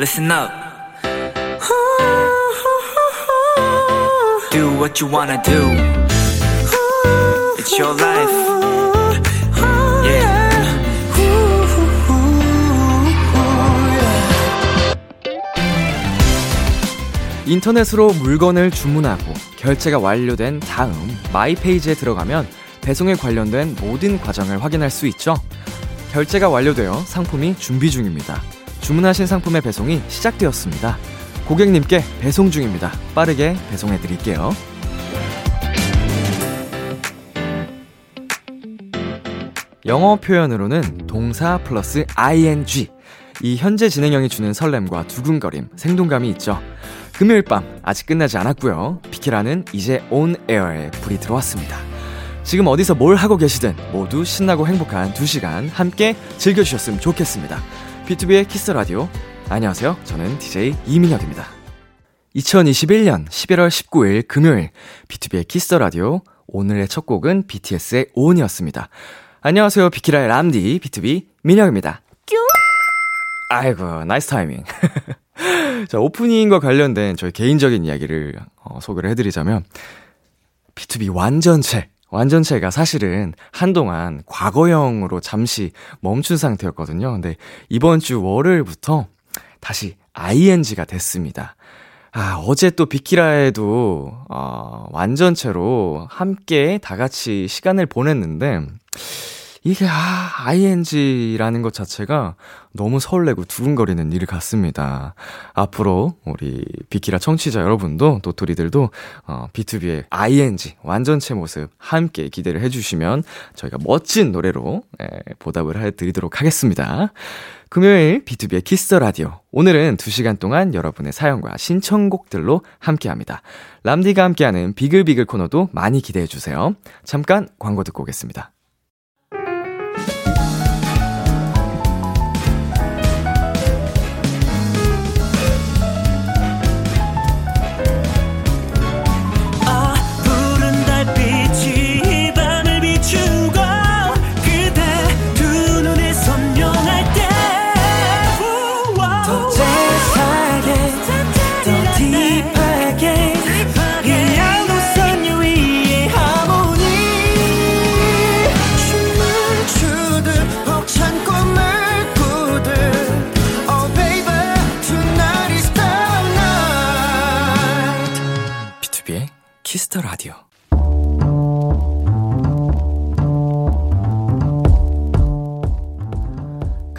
listen up. Do what you wanna do. It's your life. Yeah. 인터넷으로 물건을 주문하고 결제가 완료된 다음 my page에 들어가면 배송에 관련된 모든 과정을 확인할 수 있죠. 결제가 완료되어 상품이 준비 중입니다. 주문하신 상품의 배송이 시작되었습니다. 고객님께 배송 중입니다. 빠르게 배송해 드릴게요. 영어 표현으로는 동사 플러스 ing. 이 현재 진행형이 주는 설렘과 두근거림, 생동감이 있죠. 금요일 밤 아직 끝나지 않았고요. 비키라는 이제 온 에어에 불이 들어왔습니다. 지금 어디서 뭘 하고 계시든 모두 신나고 행복한 2시간 함께 즐겨주셨으면 좋겠습니다. B2B의 키스 라디오. 안녕하세요. 저는 DJ 이민혁입니다. 2021년 11월 19일 금요일 B2B의 키스 라디오. 오늘의 첫 곡은 BTS의 ON이었습니다. 안녕하세요. 비키라의 람디 BTOB 민혁입니다. 뀨! 아이고, nice timing. 자, 오프닝과 관련된 저희 개인적인 이야기를 어, 소개를 해드리자면, B2B 완전체, 완전체가 사실은 한동안 과거형으로 잠시 멈춘 상태였거든요. 근데 이번 주 월요일부터 다시 ing가 됐습니다. 아, 어제 또 비키라에도, 어, 완전체로 함께 다 같이 시간을 보냈는데, 이게, 아, ing라는 것 자체가 너무 설레고 두근거리는 일 같습니다. 앞으로 우리 비키라 청취자 여러분도, 도토리들도, 어, B2B의 ing, 완전체 모습 함께 기대를 해주시면 저희가 멋진 노래로, 예, 보답을 해드리도록 하겠습니다. 금요일 B2B의 키스 라디오. 오늘은 2시간 동안 여러분의 사연과 신청곡들로 함께 합니다. 람디가 함께하는 비글비글 코너도 많이 기대해 주세요. 잠깐 광고 듣고 오겠습니다.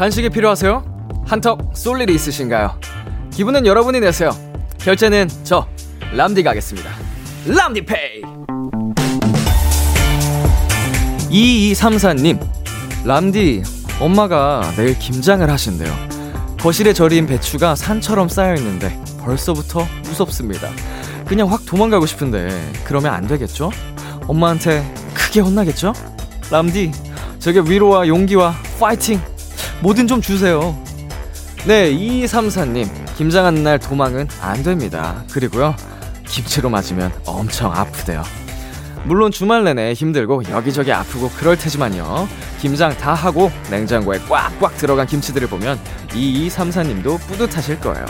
간식이 필요하세요? 한턱 쏠 일이 있으신가요? 기분은 여러분이 내세요. 결제는 저 람디가 하겠습니다. 람디페이. 2234님, 람디, 엄마가 내일 김장을 하신대요. 거실에 절인 배추가 산처럼 쌓여 있는데 벌써부터 무섭습니다. 그냥 확 도망가고 싶은데 그러면 안 되겠죠? 엄마한테 크게 혼나겠죠? 람디, 제게 위로와 용기와 파이팅 뭐든 좀 주세요. 네, 2234님, 김장하는 날 도망은 안 됩니다. 그리고요, 김치로 맞으면 엄청 아프대요. 물론 주말 내내 힘들고 여기저기 아프고 그럴 테지만요. 김장 다 하고 냉장고에 꽉꽉 들어간 김치들을 보면 2234님도 뿌듯하실 거예요.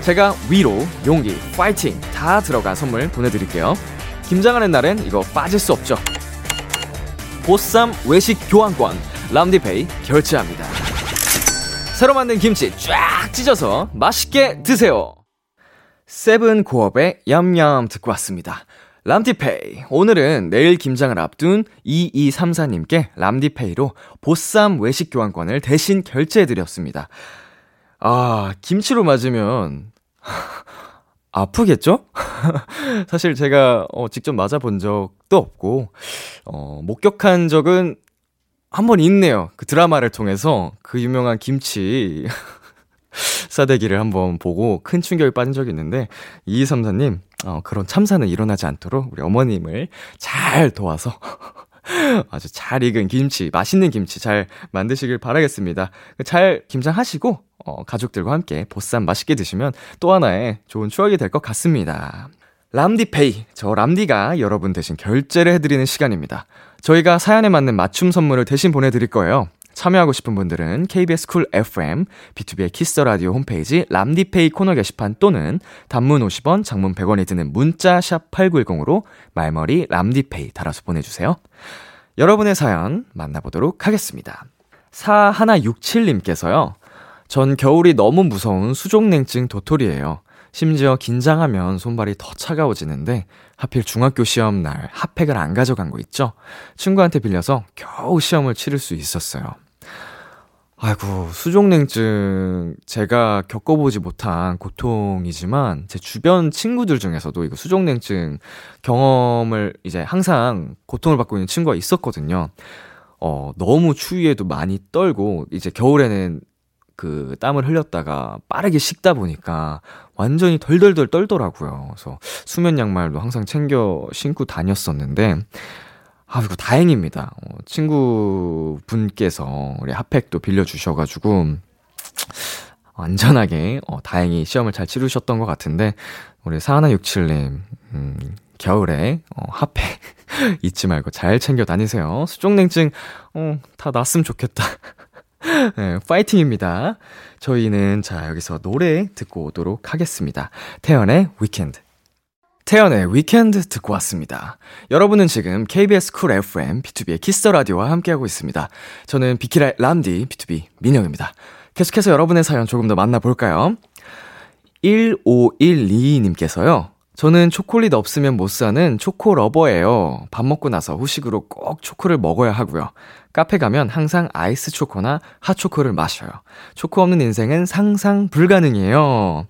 제가 위로, 용기, 파이팅 다 들어간 선물 보내드릴게요. 김장하는 날엔 이거 빠질 수 없죠. 보쌈 외식 교환권 람디페이 결제합니다. 새로 만든 김치 쫙 찢어서 맛있게 드세요. 세븐 고업의 얌얌 듣고 왔습니다. 람디페이. 오늘은 내일 김장을 앞둔 2234님께 람디페이로 보쌈 외식 교환권을 대신 결제해드렸습니다. 아, 김치로 맞으면, 아프겠죠? 사실 제가, 어, 직접 맞아본 적도 없고, 어, 목격한 적은 한 번 있네요. 그 드라마를 통해서 그 유명한 김치 싸대기를 한번 보고 큰 충격에 빠진 적이 있는데, 2234님, 어, 그런 참사는 일어나지 않도록 우리 어머님을 잘 도와서 아주 잘 익은 김치, 맛있는 김치 잘 만드시길 바라겠습니다. 잘 김장하시고, 어, 가족들과 함께 보쌈 맛있게 드시면 또 하나의 좋은 추억이 될 것 같습니다. 람디페이. 저 람디가 여러분 대신 결제를 해드리는 시간입니다. 저희가 사연에 맞는 맞춤 선물을 대신 보내드릴 거예요. 참여하고 싶은 분들은 KBS 쿨 FM, B2B의 키스터 라디오 홈페이지 람디페이 코너 게시판 또는 단문 50원, 장문 100원이 드는 문자 샵 8910으로 말머리 람디페이 달아서 보내주세요. 여러분의 사연 만나보도록 하겠습니다. 4167님께서요. 전 겨울이 너무 무서운 수족냉증 도토리예요. 심지어 긴장하면 손발이 더 차가워지는데 하필 중학교 시험 날 핫팩을 안 가져간 거 있죠? 친구한테 빌려서 겨우 시험을 치를 수 있었어요. 아이고, 수족냉증 제가 겪어보지 못한 고통이지만 제 주변 친구들 중에서도 이거 수족냉증 경험을 이제 항상 고통을 받고 있는 친구가 있었거든요. 어, 너무 추위에도 많이 떨고 이제 겨울에는 그 땀을 흘렸다가 빠르게 식다 보니까 완전히 덜덜덜 떨더라고요. 그래서 수면 양말도 항상 챙겨 신고 다녔었는데 아이고 다행입니다. 어, 친구분께서 우리 핫팩도 빌려주셔가지고 안전하게 어, 다행히 시험을 잘 치르셨던 것 같은데 우리 사하나67님 음, 겨울에 어, 핫팩 잊지 말고 잘 챙겨 다니세요. 수족냉증 어, 다 났으면 좋겠다. 네, 파이팅입니다. 저희는 자, 여기서 노래 듣고 오도록 하겠습니다. 태연의 Weekend. 태연의 Weekend 듣고 왔습니다. 여러분은 지금 KBS 쿨 FM, B2B의 키스터 라디오와 함께하고 있습니다. 저는 비키라의 람디, BTOB 민혁입니다. 계속해서 여러분의 사연 조금 더 만나볼까요? 1512님께서요. 저는 초콜릿 없으면 못 사는 초코 러버예요. 밥 먹고 나서 후식으로 꼭 초코를 먹어야 하고요. 카페 가면 항상 아이스 초코나 핫초코를 마셔요. 초코 없는 인생은 상상 불가능이에요.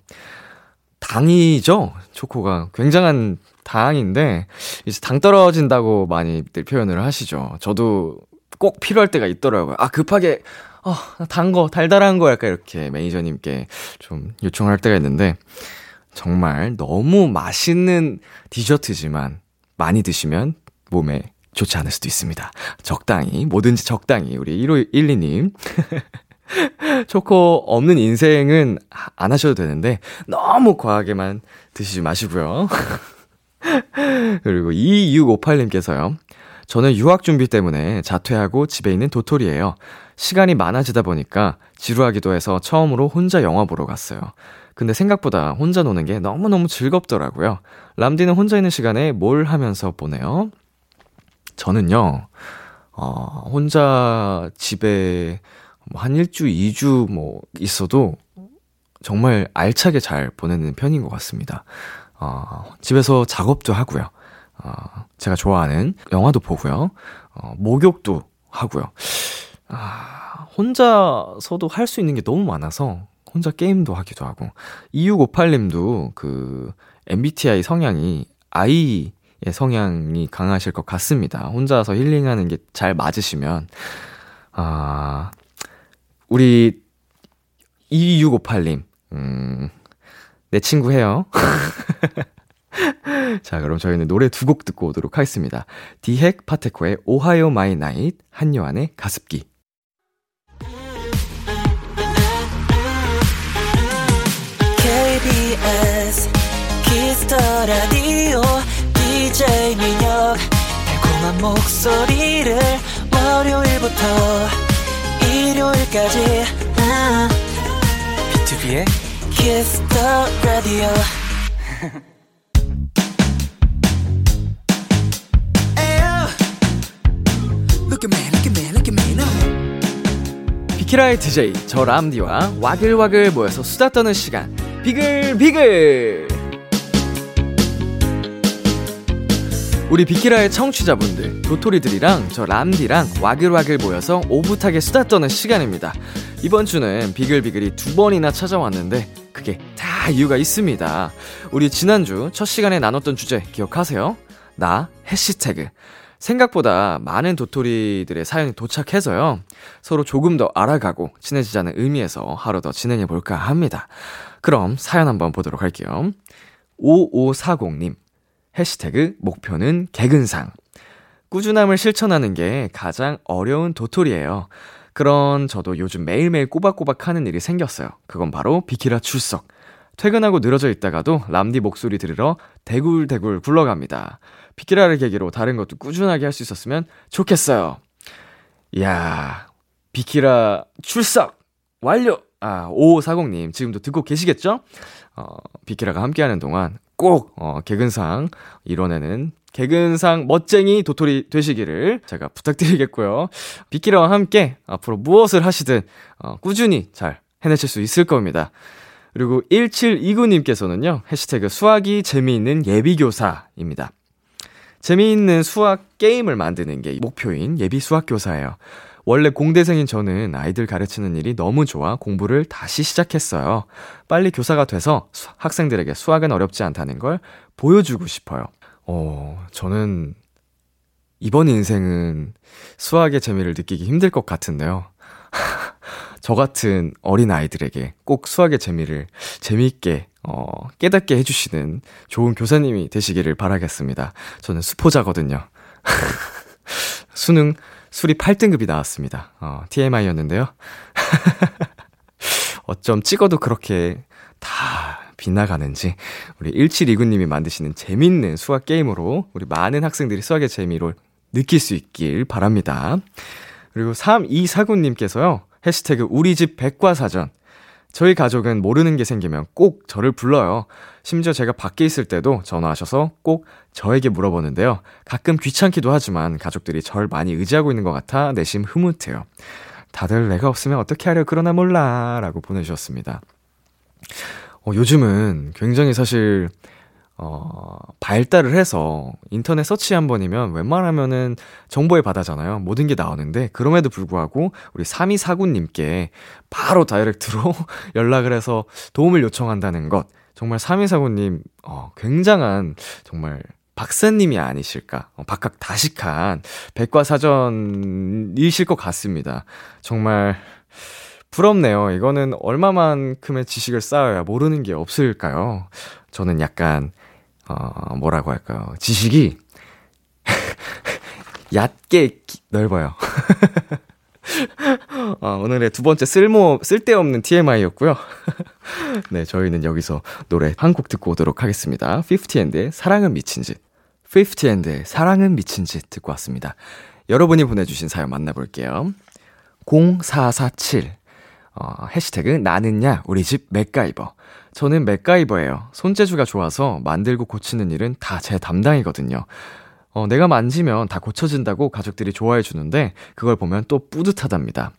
당이죠? 초코가. 굉장한 당인데, 이제 당 떨어진다고 많이들 표현을 하시죠. 저도 꼭 필요할 때가 있더라고요. 아, 급하게, 어, 단 거, 달달한 거 약간 이렇게 매니저님께 좀 요청할 때가 있는데, 정말 너무 맛있는 디저트지만 많이 드시면 몸에 좋지 않을 수도 있습니다. 적당히, 뭐든지 적당히, 우리 1512님. 초코 없는 인생은 안 하셔도 되는데, 너무 과하게만 드시지 마시고요. 그리고 2658님께서요. 저는 유학 준비 때문에 자퇴하고 집에 있는 도토리예요. 시간이 많아지다 보니까 지루하기도 해서 처음으로 혼자 영화 보러 갔어요. 근데 생각보다 혼자 노는 게 너무너무 즐겁더라고요. 람디는 혼자 있는 시간에 뭘 하면서 보내요? 저는요, 어, 혼자 집에 뭐한 일주, 이주 뭐 있어도 정말 알차게 잘 보내는 편인 것 같습니다. 어, 집에서 작업도 하고요. 어, 제가 좋아하는 영화도 보고요. 어, 목욕도 하고요. 아, 혼자서도 할 수 있는 게 너무 많아서 혼자 게임도 하기도 하고 2658님도 그 MBTI 성향이 I의 성향이 강하실 것 같습니다. 혼자서 힐링하는 게 잘 맞으시면 아 우리 2658님 음, 내 친구 해요. 자, 그럼 저희는 노래 두 곡 듣고 오도록 하겠습니다. 디핵 파테코의 OHAYO MY NIGHT, 한요한의 가습기. Kiss the Radio. DJ 민혁 달콤한 목소리를 월요일부터 일요일까지. B2B의 키스터 라디오 Look at me, look at me, look at me now. 비키라의 DJ 저 람디와 와글와글 모여서 수다 떠는 시간. 비글비글 우리 비키라의 청취자분들 도토리들이랑 저 람디랑 와글와글 모여서 오붓하게 수다 떠는 시간입니다 이번 주는 비글비글이 두 번이나 찾아왔는데 그게 다 이유가 있습니다 우리 지난주 첫 시간에 나눴던 주제 기억하세요? 나 해시태그 생각보다 많은 도토리들의 사연이 도착해서요. 서로 조금 더 알아가고 친해지자는 의미에서 하루 더 진행해 볼까 합니다. 그럼 사연 한번 보도록 할게요. 5540님. 해시태그 목표는 개근상. 꾸준함을 실천하는 게 가장 어려운 도토리예요. 그런 저도 요즘 매일매일 꼬박꼬박 하는 일이 생겼어요. 그건 바로 비키라 출석. 퇴근하고 늘어져 있다가도 람디 목소리 들으러 대굴대굴 굴러갑니다. 비키라를 계기로 다른 것도 꾸준하게 할 수 있었으면 좋겠어요. 이야, 비키라 출석 완료! 아, 5540님, 지금도 듣고 계시겠죠? 어, 비키라가 함께하는 동안 꼭, 어, 개근상 이뤄내는 개근상 멋쟁이 도토리 되시기를 제가 부탁드리겠고요. 비키라와 함께 앞으로 무엇을 하시든, 어, 꾸준히 잘 해내실 수 있을 겁니다. 그리고 1729님께서는요, 해시태그 수학이 재미있는 예비교사입니다. 재미있는 수학 게임을 만드는 게 목표인 예비 수학교사예요. 원래 공대생인 저는 아이들 가르치는 일이 너무 좋아 공부를 다시 시작했어요. 빨리 교사가 돼서 수, 학생들에게 수학은 어렵지 않다는 걸 보여주고 싶어요. 어, 저는 이번 인생은 수학의 재미를 느끼기 힘들 것 같은데요. 저 같은 어린 아이들에게 꼭 수학의 재미를 재미있게 어, 깨닫게 해주시는 좋은 교사님이 되시기를 바라겠습니다. 저는 수포자거든요. 수능 수리 8등급이 나왔습니다. 어, TMI였는데요. 어쩜 찍어도 그렇게 다 빗나가는지 우리 1729님이 만드시는 재밌는 수학 게임으로 우리 많은 학생들이 수학의 재미를 느낄 수 있길 바랍니다. 그리고 3249님께서요. 해시태그 우리 집 백과사전. 저희 가족은 모르는 게 생기면 꼭 저를 불러요. 심지어 제가 밖에 있을 때도 전화하셔서 꼭 저에게 물어보는데요. 가끔 귀찮기도 하지만 가족들이 절 많이 의지하고 있는 것 같아 내심 흐뭇해요. 다들 내가 없으면 어떻게 하려 그러나 몰라 라고 보내주셨습니다. 어, 요즘은 굉장히 사실 어, 발달을 해서 인터넷 서치 한 번이면 웬만하면은 정보의 바다잖아요. 모든 게 나오는데, 그럼에도 불구하고 우리 3249님께 바로 다이렉트로 연락을 해서 도움을 요청한다는 것. 정말 3249님, 어, 굉장한, 정말 박사님이 아니실까. 어, 박학 다식한 백과사전이실 것 같습니다. 정말 부럽네요. 이거는 얼마만큼의 지식을 쌓아야 모르는 게 없을까요? 저는 약간 어, 뭐라고 할까요? 지식이 얕게 넓어요. 어, 오늘의 두 번째 쓸모, 쓸데없는 TMI였고요. 네, 저희는 여기서 노래 한 곡 듣고 오도록 하겠습니다. 50&의 사랑은 미친 짓. 50&의 사랑은 미친 짓 듣고 왔습니다. 여러분이 보내주신 사연 만나볼게요. 0447. 어, 해시태그 나는야 우리 집 맥가이버. 저는 맥가이버예요. 손재주가 좋아서 만들고 고치는 일은 다 제 담당이거든요. 어, 내가 만지면 다 고쳐진다고 가족들이 좋아해 주는데 그걸 보면 또 뿌듯하답니다.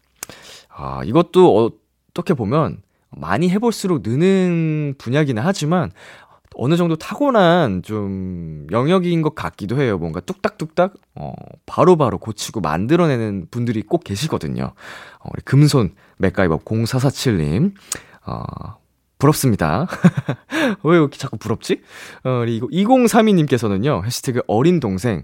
아, 이것도 어떻게 보면 많이 해볼수록 느는 분야기는 하지만 어느 정도 타고난 좀 영역인 것 같기도 해요. 뭔가 뚝딱뚝딱, 어, 바로바로 바로 고치고 만들어내는 분들이 꼭 계시거든요. 어, 우리 금손 맥가이버 0447님, 어, 부럽습니다. 왜 이렇게 자꾸 부럽지? 어, 그리고 2032님께서는요, 해시태그 어린 동생.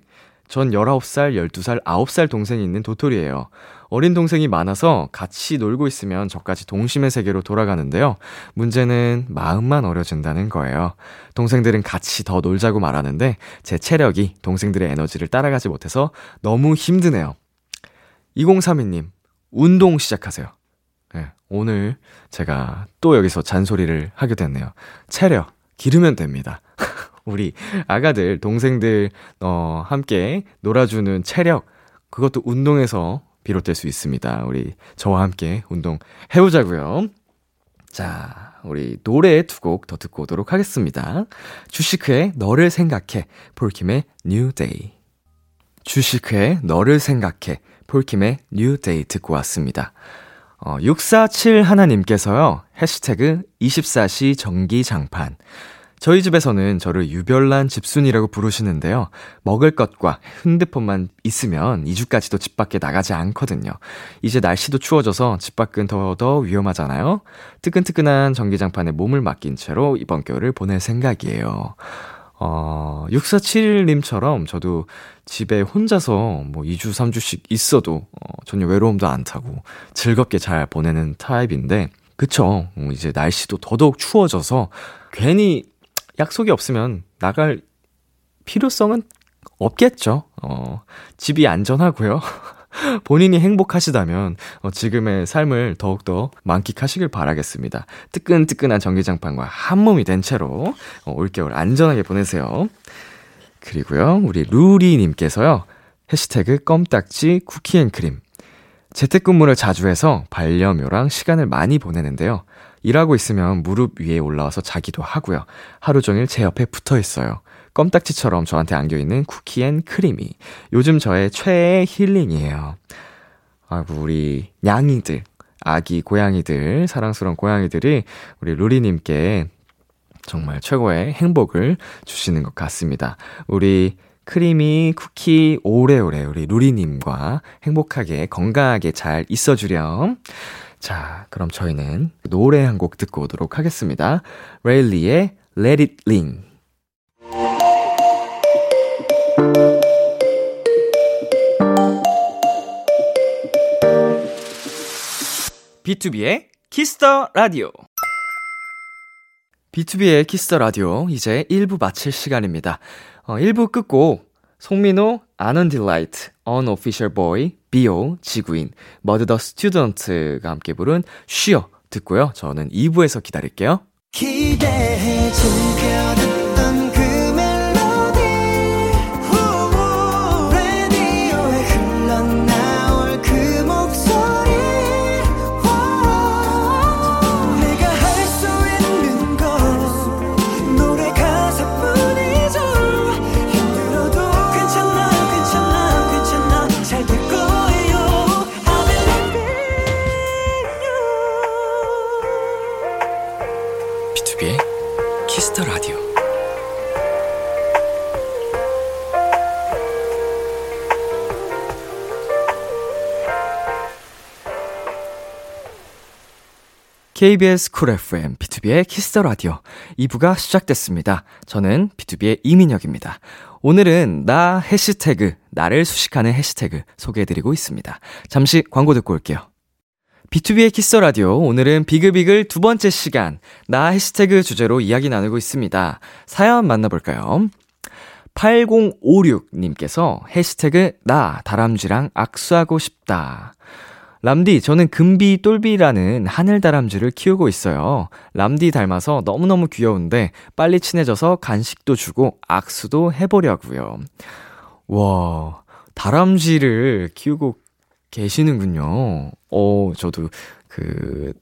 전 19살, 12살, 9살 동생이 있는 도토리예요. 어린 동생이 많아서 같이 놀고 있으면 저까지 동심의 세계로 돌아가는데요. 문제는 마음만 어려진다는 거예요. 동생들은 같이 더 놀자고 말하는데 제 체력이 동생들의 에너지를 따라가지 못해서 너무 힘드네요. 2032님, 운동 시작하세요. 네, 오늘 제가 또 여기서 잔소리를 하게 됐네요. 체력, 기르면 됩니다. 우리 아가들, 동생들, 어, 함께 놀아주는 체력, 그것도 운동에서 비롯될 수 있습니다. 우리 저와 함께 운동 해보자고요. 자, 우리 노래 두 곡 더 듣고 오도록 하겠습니다. 주시크의 너를 생각해, 폴킴의 New Day. 주시크의 너를 생각해, 폴킴의 New Day 듣고 왔습니다. 어, 647 하나님께서요, 해시태그 24시 전기장판. 저희 집에서는 저를 유별난 집순이라고 부르시는데요. 먹을 것과 핸드폰만 있으면 2주까지도 집 밖에 나가지 않거든요. 이제 날씨도 추워져서 집 밖은 더더 위험하잖아요. 뜨끈뜨끈한 전기장판에 몸을 맡긴 채로 이번 겨울을 보낼 생각이에요. 어, 6471님처럼 저도 집에 혼자서 뭐 2주, 3주씩 있어도 어, 전혀 외로움도 안 타고 즐겁게 잘 보내는 타입인데, 그쵸. 어, 이제 날씨도 더더욱 추워져서 괜히 약속이 없으면 나갈 필요성은 없겠죠. 어, 집이 안전하고요. 본인이 행복하시다면 어, 지금의 삶을 더욱더 만끽하시길 바라겠습니다. 뜨끈뜨끈한 전기장판과 한 몸이 된 채로 어, 올겨울 안전하게 보내세요. 그리고요, 우리 루리님께서요, 해시태그 껌딱지 쿠키앤크림. 재택근무를 자주 해서 반려묘랑 시간을 많이 보내는데요. 일하고 있으면 무릎 위에 올라와서 자기도 하고요. 하루 종일 제 옆에 붙어 있어요. 껌딱지처럼 저한테 안겨있는 쿠키 and 크리미. 요즘 저의 최애 힐링이에요. 아이고, 우리 냥이들, 아기 고양이들, 사랑스러운 고양이들이 우리 루리님께 정말 최고의 행복을 주시는 것 같습니다. 우리 크리미, 쿠키, 오래오래 우리 루리님과 행복하게, 건강하게 잘 있어주렴. 자, 그럼 저희는 노래 한 곡 듣고 오도록 하겠습니다. 레일리의 Let It Ring. B2B의 키스터 라디오. B2B의 키스터 라디오 이제 1부 마칠 시간입니다. 어, 1부 끝곡 송민호, 아넌딜라이트, Unofficial Boy, BE'O, 지구인, 머드 더 스튜던트가 함께 부른 쉬어 듣고요. 저는 2부에서 기다릴게요. 기대해 KBS 쿨 FM, B2B의 키스터 라디오 2부가 시작됐습니다. 저는 BTOB의 이민혁입니다. 오늘은 나 해시태그, 나를 수식하는 해시태그 소개해드리고 있습니다. 잠시 광고 듣고 올게요. B2B의 키스터 라디오, 오늘은 비글비글 두 번째 시간, 나 해시태그 주제로 이야기 나누고 있습니다. 사연 만나볼까요? 8056님께서 해시태그, 나 다람쥐랑 악수하고 싶다. 람디, 저는 금비 똘비라는 하늘 다람쥐를 키우고 있어요. 람디 닮아서 너무너무 귀여운데 빨리 친해져서 간식도 주고 악수도 해보려고요. 와, 다람쥐를 키우고 계시는군요. 어, 저도 그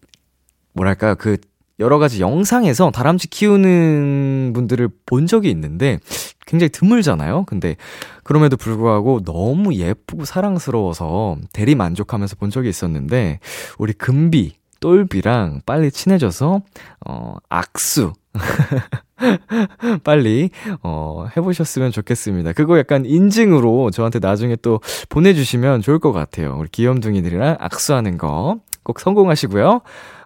뭐랄까요? 그 여러 가지 영상에서 다람쥐 키우는 분들을 본 적이 있는데 굉장히 드물잖아요. 근데 그럼에도 불구하고 너무 예쁘고 사랑스러워서 대리 만족하면서 본 적이 있었는데 우리 금비 똘비랑 빨리 친해져서 어 악수 빨리 어 해보셨으면 좋겠습니다. 그거 약간 인증으로 저한테 나중에 또 보내주시면 좋을 것 같아요. 우리 귀염둥이들이랑 악수하는 거 꼭 성공하시고요.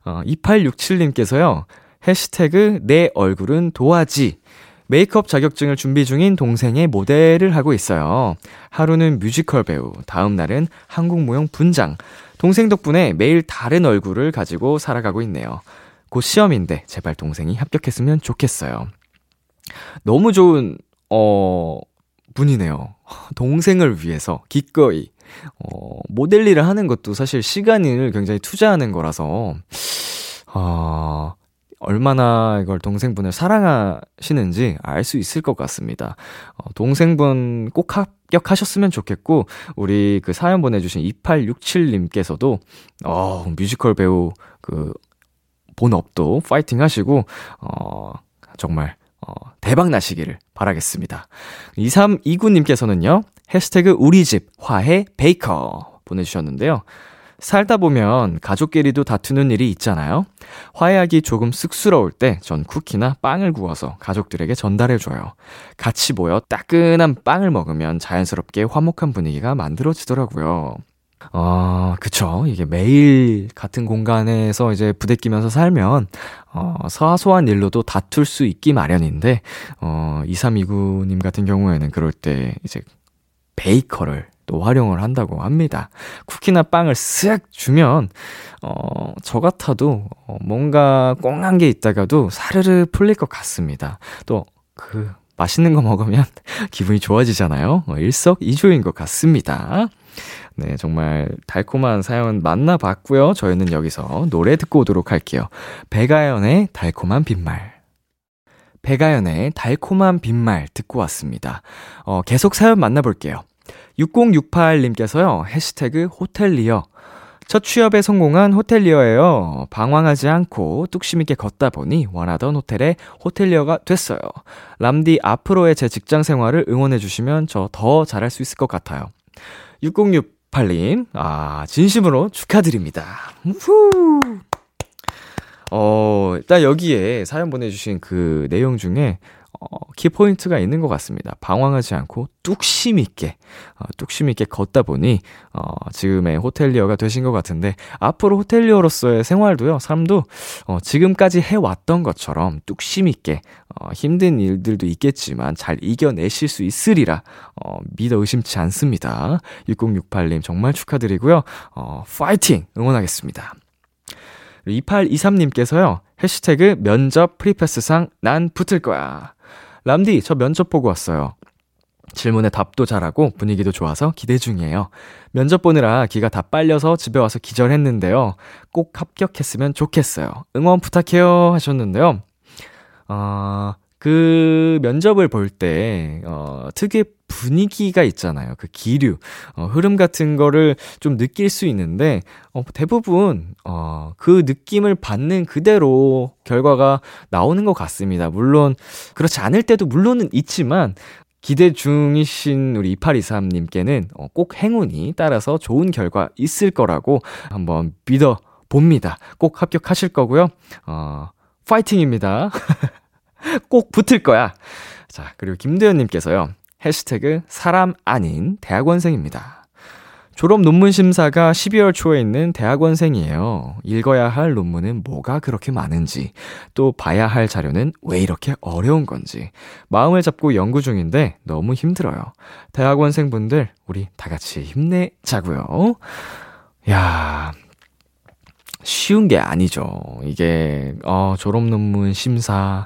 어 2867님께서요. 해시태그 내 얼굴은 도화지 메이크업 자격증을 준비 중인 동생의 모델을 하고 있어요. 하루는 뮤지컬 배우, 다음 날은 한국무용 분장. 동생 덕분에 매일 다른 얼굴을 가지고 살아가고 있네요. 곧 시험인데 제발 동생이 합격했으면 좋겠어요. 너무 좋은 어 분이네요. 동생을 위해서 기꺼이 어 모델 일을 하는 것도 사실 시간을 굉장히 투자하는 거라서 어 얼마나 이걸 동생분을 사랑하시는지 알 수 있을 것 같습니다. 어, 동생분 꼭 합격하셨으면 좋겠고, 우리 그 사연 보내주신 2867님께서도, 어, 뮤지컬 배우 그 본업도 파이팅 하시고, 어, 정말, 어, 대박 나시기를 바라겠습니다. 2329님께서는요, 해시태그 우리 집 화해 베이커 보내주셨는데요. 살다 보면 가족끼리도 다투는 일이 있잖아요. 화해하기 조금 쑥스러울 때 전 쿠키나 빵을 구워서 가족들에게 전달해줘요. 같이 모여 따끈한 빵을 먹으면 자연스럽게 화목한 분위기가 만들어지더라고요. 어, 그쵸. 이게 매일 같은 공간에서 이제 부대끼면서 살면, 어, 사소한 일로도 다툴 수 있기 마련인데, 어, 2329님 같은 경우에는 그럴 때 이제 베이커를 또 활용을 한다고 합니다. 쿠키나 빵을 쓱 주면, 어, 저 같아도 어, 뭔가 꽁한 게 있다가도 사르르 풀릴 것 같습니다. 또, 그, 맛있는 거 먹으면 기분이 좋아지잖아요. 어, 일석이조인 것 같습니다. 네, 정말 달콤한 사연 만나봤고요. 저희는 여기서 노래 듣고 오도록 할게요. 배가연의 달콤한 빈말. 배가연의 달콤한 빈말 듣고 왔습니다. 어, 계속 사연 만나볼게요. 6068님께서요, 해시태그 호텔리어. 첫 취업에 성공한 호텔리어예요. 방황하지 않고 뚝심 있게 걷다 보니 원하던 호텔에 호텔리어가 됐어요. 람디 앞으로의 제 직장 생활을 응원해 주시면 저 더 잘할 수 있을 것 같아요. 6068님, 아, 진심으로 축하드립니다. 후! 어, 일단 여기에 사연 보내주신 그 내용 중에 어, 키포인트가 있는 것 같습니다. 방황하지 않고 뚝심 있게, 어, 뚝심 있게 걷다 보니, 어, 지금의 호텔리어가 되신 것 같은데, 앞으로 호텔리어로서의 생활도요, 삶도, 어, 지금까지 해왔던 것처럼 뚝심 있게, 어, 힘든 일들도 있겠지만 잘 이겨내실 수 있으리라, 어, 믿어 의심치 않습니다. 6068님 정말 축하드리고요, 어, 파이팅! 응원하겠습니다. 2823님께서요, 해시태그 면접 프리패스상 난 붙을 거야. 람디, 저 면접 보고 왔어요. 질문에 답도 잘하고 분위기도 좋아서 기대 중이에요. 면접 보느라 기가 다 빨려서 집에 와서 기절했는데요. 꼭 합격했으면 좋겠어요. 응원 부탁해요 하셨는데요. 어, 그 면접을 볼 때, 어, 특유의 분위기가 있잖아요. 그 기류, 어, 흐름 같은 거를 좀 느낄 수 있는데, 어, 대부분, 어, 그 느낌을 받는 그대로 결과가 나오는 것 같습니다. 물론, 그렇지 않을 때도 물론은 있지만, 기대 중이신 우리 2823님께는 어, 꼭 행운이 따라서 좋은 결과 있을 거라고 한번 믿어 봅니다. 꼭 합격하실 거고요. 어, 파이팅입니다. 꼭 붙을 거야. 자, 그리고 김대현님께서요. 해시태그 사람 아닌 대학원생입니다. 졸업 논문 심사가 12월 초에 있는 대학원생이에요. 읽어야 할 논문은 뭐가 그렇게 많은지, 또 봐야 할 자료는 왜 이렇게 어려운 건지, 마음을 잡고 연구 중인데 너무 힘들어요. 대학원생 분들, 우리 다 같이 힘내자고요. 야, 쉬운 게 아니죠. 이게, 어, 졸업 논문 심사,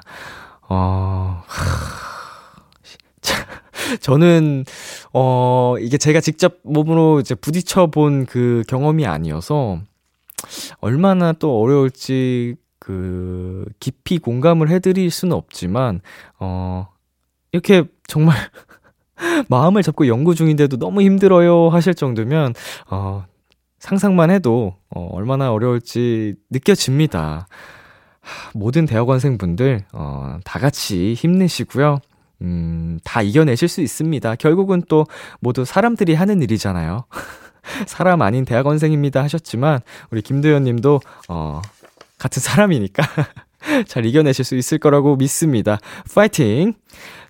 어, 저는, 어, 이게 제가 직접 몸으로 이제 부딪혀 본 그 경험이 아니어서, 얼마나 또 어려울지, 그, 깊이 공감을 해드릴 수는 없지만, 어, 이렇게 정말, 마음을 잡고 연구 중인데도 너무 힘들어요 하실 정도면, 어, 상상만 해도, 어, 얼마나 어려울지 느껴집니다. 모든 대학원생분들, 어, 다 같이 힘내시고요. 음, 다 이겨내실 수 있습니다. 결국은 또 모두 사람들이 하는 일이잖아요. 사람 아닌 대학원생입니다 하셨지만, 우리 김도현 님도, 어, 같은 사람이니까 잘 이겨내실 수 있을 거라고 믿습니다. 파이팅!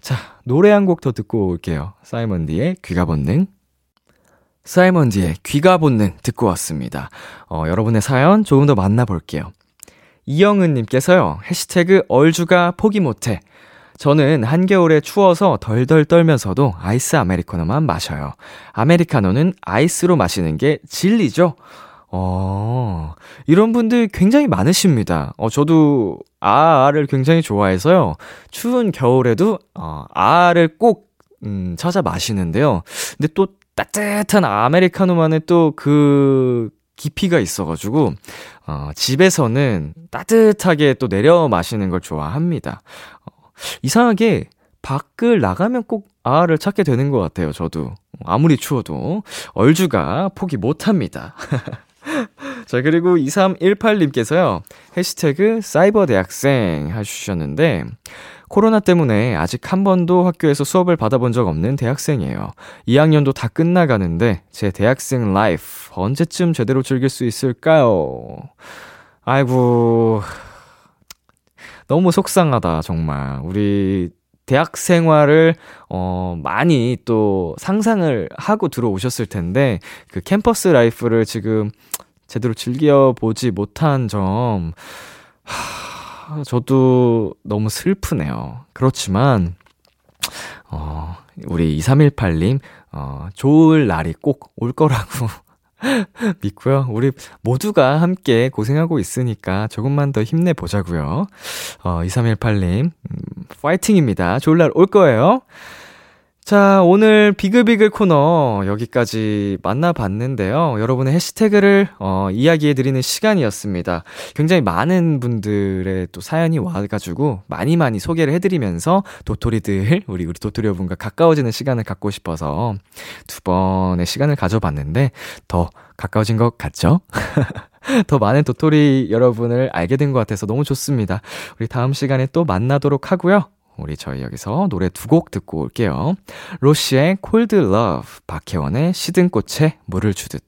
자, 노래 한 곡 더 듣고 올게요. 사이먼디의 귀가 본능. 사이먼디의 귀가 본능 듣고 왔습니다. 어, 여러분의 사연 조금 더 만나볼게요. 이영은님께서요, 해시태그 얼주가 포기 못해. 저는 한겨울에 추워서 덜덜 떨면서도 아이스 아메리카노만 마셔요. 아메리카노는 아이스로 마시는 게 진리죠? 어, 이런 분들 굉장히 많으십니다. 어, 저도 아를 굉장히 좋아해서요. 추운 겨울에도, 어, 아를 꼭, 음, 찾아 마시는데요. 근데 또 따뜻한 아메리카노만의 또 그 깊이가 있어가지고, 어, 집에서는 따뜻하게 또 내려 마시는 걸 좋아합니다. 어, 이상하게 밖을 나가면 꼭 아를 찾게 되는 것 같아요, 저도. 아무리 추워도. 얼주가 포기 못 합니다. 자, 그리고 2318님께서요, 해시태그 사이버 대학생 해주셨는데, 코로나 때문에 아직 한 번도 학교에서 수업을 받아본 적 없는 대학생이에요. 2학년도 다 끝나가는데 제 대학생 life 언제쯤 제대로 즐길 수 있을까요? 아이고. 너무 속상하다, 정말. 우리 대학 생활을 어 많이 또 상상을 하고 들어오셨을 텐데 그 캠퍼스 life를 지금 제대로 즐겨 보지 못한 점 하, 저도 너무 슬프네요. 그렇지만, 어, 우리 2318님, 어, 좋을 날이 꼭 올 거라고 믿고요. 우리 모두가 함께 고생하고 있으니까 조금만 더 힘내보자고요. 어, 2318님, 음, 파이팅입니다. 좋을 날 올 거예요. 자, 오늘 비글비글 코너 여기까지 만나봤는데요. 여러분의 해시태그를 어, 이야기해드리는 시간이었습니다. 굉장히 많은 분들의 또 사연이 와가지고 많이 많이 소개를 해드리면서 도토리들, 우리, 우리 도토리 여러분과 가까워지는 시간을 갖고 싶어서 두 번의 시간을 가져봤는데 더 가까워진 것 같죠? 더 많은 도토리 여러분을 알게 된 것 같아서 너무 좋습니다. 우리 다음 시간에 또 만나도록 하고요. 우리 저희 여기서 노래 두 곡 듣고 올게요. 로시의 Cold Love, 박혜원의 시든 꽃에 물을 주듯.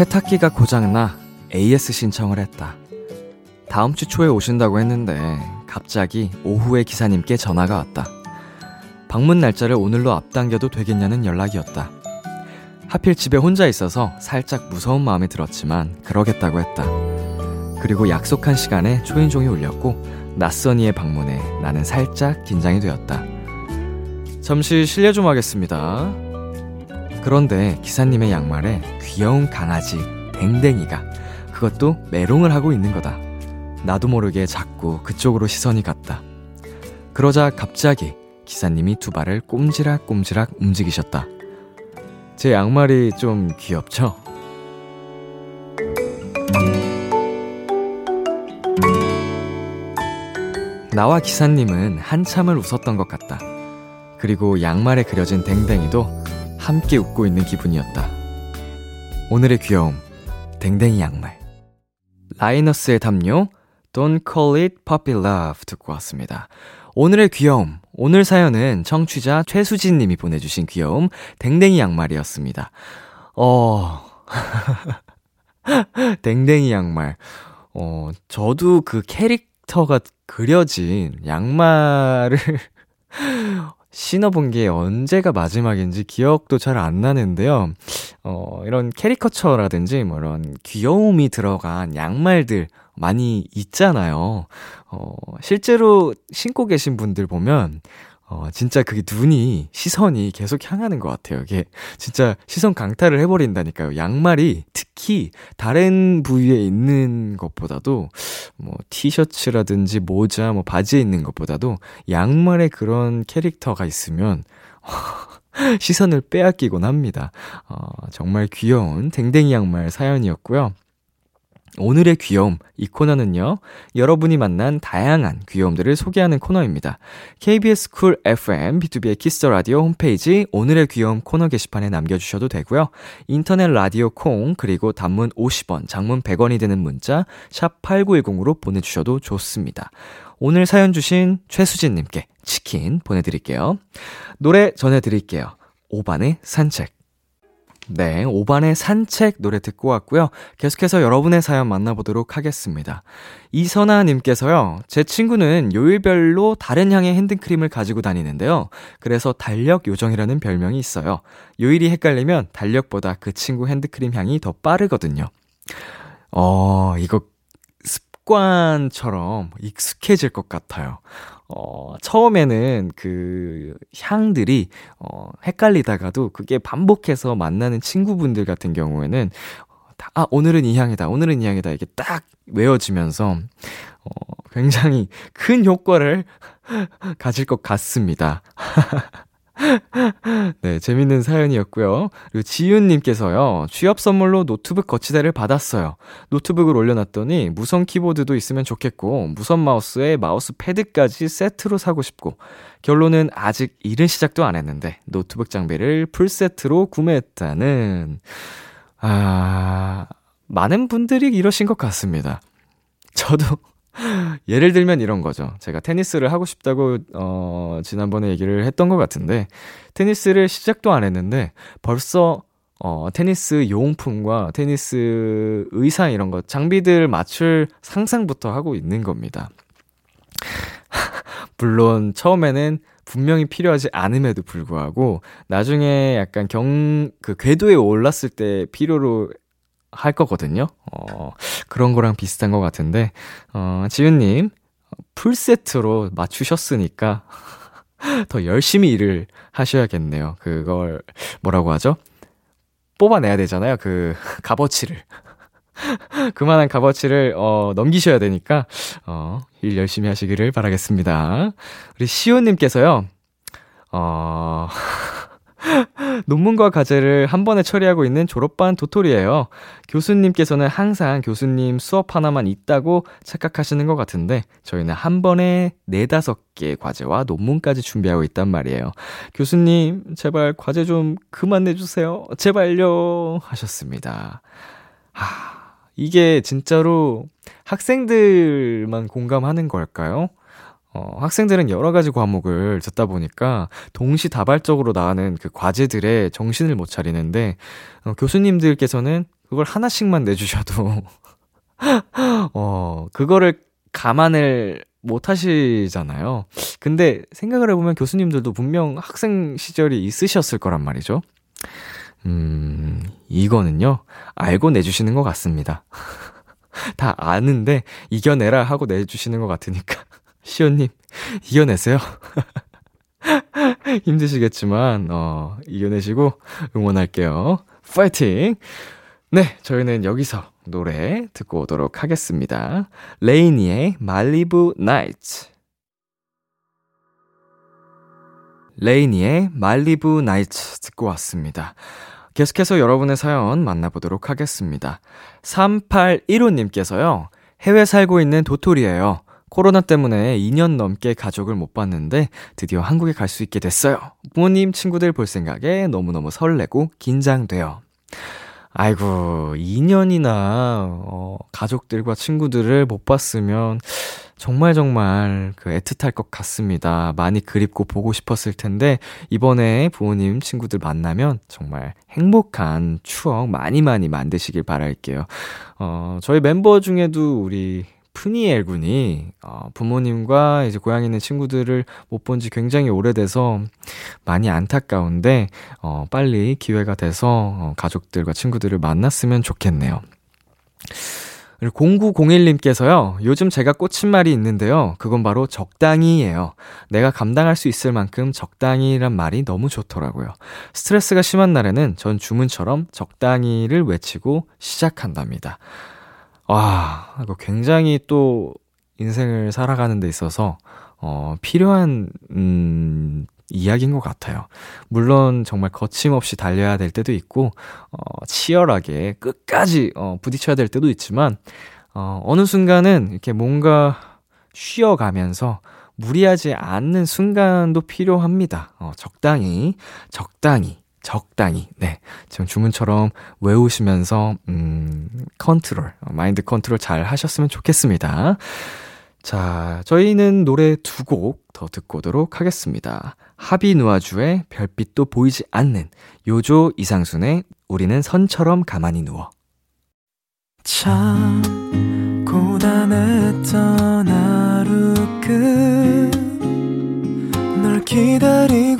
세탁기가 고장나 AS 신청을 했다. 다음 주 초에 오신다고 했는데 갑자기 오후에 기사님께 전화가 왔다. 방문 날짜를 오늘로 앞당겨도 되겠냐는 연락이었다. 하필 집에 혼자 있어서 살짝 무서운 마음이 들었지만 그러겠다고 했다. 그리고 약속한 시간에 초인종이 울렸고 낯선 이의 방문에 나는 살짝 긴장이 되었다. 잠시 실례 좀 하겠습니다. 그런데 기사님의 양말에 귀여운 강아지 댕댕이가 그것도 메롱을 하고 있는 거다. 나도 모르게 자꾸 그쪽으로 시선이 갔다. 그러자 갑자기 기사님이 두 발을 꼼지락꼼지락 움직이셨다. 제 양말이 좀 귀엽죠? 나와 기사님은 한참을 웃었던 것 같다. 그리고 양말에 그려진 댕댕이도 함께 웃고 있는 기분이었다. 오늘의 귀여움, 댕댕이 양말. 라이너스의 담요, Don't Call It Puppy Love 듣고 왔습니다. 오늘의 귀여움, 오늘 사연은 청취자 최수진 님이 보내주신 귀여움, 댕댕이 양말이었습니다. 어, 댕댕이 양말. 어, 저도 그 캐릭터가 그려진 양말을 신어본 게 언제가 마지막인지 기억도 잘 안 나는데요. 어, 이런 캐리커처라든지 뭐 이런 귀여움이 들어간 양말들 많이 있잖아요. 어, 실제로 신고 계신 분들 보면 어, 진짜 그게 눈이, 시선이 계속 향하는 것 같아요. 이게 진짜 시선 강탈을 해버린다니까요. 양말이 특히 다른 부위에 있는 것보다도 뭐 티셔츠라든지 모자, 뭐 바지에 있는 것보다도 양말에 그런 캐릭터가 있으면 시선을 빼앗기곤 합니다. 어, 정말 귀여운 댕댕이 양말 사연이었고요. 오늘의 귀여움, 이 코너는요, 여러분이 만난 다양한 귀여움들을 소개하는 코너입니다. KBS 쿨 FM, B2B의 키스 라디오 홈페이지 오늘의 귀여움 코너 게시판에 남겨 주셔도 되고요. 인터넷 라디오 콩, 그리고 단문 50원, 장문 100원이 되는 문자, 샵 8910으로 보내 주셔도 좋습니다. 오늘 사연 주신 최수진 님께 치킨 보내 드릴게요. 노래 전해 드릴게요. 오반의 산책. 네, 오반의 산책 노래 듣고 왔고요. 계속해서 여러분의 사연 만나보도록 하겠습니다. 이선아님께서요, 제 친구는 요일별로 다른 향의 핸드크림을 가지고 다니는데요. 그래서 달력 요정이라는 별명이 있어요. 요일이 헷갈리면 달력보다 그 친구 핸드크림 향이 더 빠르거든요. 어, 이거 습관처럼 익숙해질 것 같아요. 어, 처음에는 그 향들이, 어, 헷갈리다가도 그게 반복해서 만나는 친구분들 같은 경우에는, 아, 오늘은 이 향이다, 오늘은 이 향이다, 이게 딱 외워지면서, 어, 굉장히 큰 효과를 가질 것 같습니다. 네, 재밌는 사연이었고요. 그리고 지윤님께서요, 취업 선물로 노트북 거치대를 받았어요. 노트북을 올려놨더니 무선 키보드도 있으면 좋겠고, 무선 마우스에 마우스 패드까지 세트로 사고 싶고, 결론은 아직 일은 시작도 안 했는데, 노트북 장비를 풀세트로 구매했다는, 아, 많은 분들이 이러신 것 같습니다. 저도 예를 들면 이런 거죠. 제가 테니스를 하고 싶다고, 어, 지난번에 얘기를 했던 것 같은데, 테니스를 시작도 안 했는데, 벌써, 어, 테니스 용품과 테니스 의상 이런 거, 장비들 맞출 상상부터 하고 있는 겁니다. 물론, 처음에는 분명히 필요하지 않음에도 불구하고, 나중에 약간 경, 그 궤도에 올랐을 때 필요로 할 거거든요. 어, 그런 거랑 비슷한 것 같은데, 어, 지윤님, 풀세트로 맞추셨으니까, 더 열심히 일을 하셔야겠네요. 그걸, 뭐라고 하죠? 뽑아내야 되잖아요. 그, 값어치를. 그만한 값어치를, 어, 넘기셔야 되니까, 어, 일 열심히 하시기를 바라겠습니다. 우리 시호님께서요, 어, 논문과 과제를 한 번에 처리하고 있는 졸업반 도토리예요. 교수님께서는 항상 교수님 수업 하나만 있다고 착각하시는 것 같은데 저희는 한 번에 네다섯 개 과제와 논문까지 준비하고 있단 말이에요. 교수님, 제발 과제 좀 그만 내주세요. 제발요. 하셨습니다. 하, 이게 진짜로 학생들만 공감하는 걸까요? 어, 학생들은 여러 가지 과목을 듣다 보니까 동시다발적으로 나가는 그 과제들에 정신을 못 차리는데, 어, 교수님들께서는 그걸 하나씩만 내주셔도, 어, 그거를 감안을 못 하시잖아요. 근데 생각을 해보면 교수님들도 분명 학생 시절이 있으셨을 거란 말이죠. 음, 이거는요, 알고 내주시는 것 같습니다. 다 아는데, 이겨내라 하고 내주시는 것 같으니까. 시온님, 이겨내세요. 힘드시겠지만, 어, 이겨내시고 응원할게요. 파이팅! 네, 저희는 여기서 노래 듣고 오도록 하겠습니다. LANY의 Malibu Nights. LANY의 Malibu Nights 듣고 왔습니다. 계속해서 여러분의 사연 만나보도록 하겠습니다. 3815님께서요, 해외 살고 있는 도토리예요. 코로나 때문에 2년 넘게 가족을 못 봤는데 드디어 한국에 갈 수 있게 됐어요. 부모님, 친구들 볼 생각에 너무너무 설레고 긴장돼요. 아이고, 2년이나, 어, 가족들과 친구들을 못 봤으면 정말 정말 그 애틋할 것 같습니다. 많이 그립고 보고 싶었을 텐데, 이번에 부모님, 친구들 만나면 정말 행복한 추억 많이 많이 만드시길 바랄게요. 어, 저희 멤버 중에도 우리 푸니엘 군이 어, 부모님과 이제 고향에 있는 친구들을 못 본 지 굉장히 오래돼서 많이 안타까운데 어, 빨리 기회가 돼서 어, 가족들과 친구들을 만났으면 좋겠네요. 그리고 0901님께서요, 요즘 제가 꽂힌 말이 있는데요. 그건 바로 적당히예요. 내가 감당할 수 있을 만큼 적당히란 말이 너무 좋더라고요. 스트레스가 심한 날에는 전 주문처럼 적당히를 외치고 시작한답니다. 와, 이거 굉장히 또 인생을 살아가는 데 있어서, 어, 필요한, 음, 이야기인 것 같아요. 물론 정말 거침없이 달려야 될 때도 있고, 어, 치열하게 끝까지, 어, 부딪혀야 될 때도 있지만, 어, 어느 순간은 이렇게 뭔가 쉬어가면서 무리하지 않는 순간도 필요합니다. 어, 적당히, 적당히, 적당히, 네. 지금 주문처럼 외우시면서, 음, 컨트롤, 어, 마인드 컨트롤 잘 하셨으면 좋겠습니다. 자, 저희는 노래 두 곡 더 듣고 오도록 하겠습니다. 하비 누아주의 별빛도 보이지 않는 요조 이상순의 우리는 선처럼 가만히 누워. 참, 고단했던 하루 끝 널 기다리고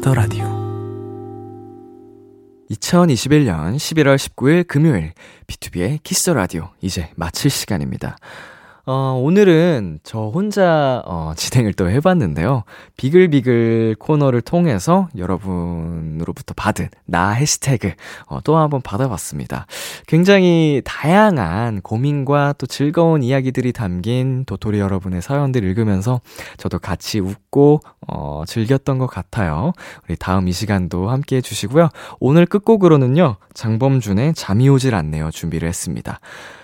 Kiss the Radio 2021년 11월 19일 금요일 B2B의 키스 라디오 이제 마칠 시간입니다. 어, 오늘은 저 혼자, 어, 진행을 또 해봤는데요. 비글비글 코너를 통해서 여러분으로부터 받은 나 해시태그, 어, 또 한번 받아봤습니다. 굉장히 다양한 고민과 또 즐거운 이야기들이 담긴 도토리 여러분의 사연들 읽으면서 저도 같이 웃고, 어, 즐겼던 것 같아요. 우리 다음 이 시간도 함께 해주시고요. 오늘 끝곡으로는요, 장범준의 잠이 오질 않네요. 준비를 했습니다.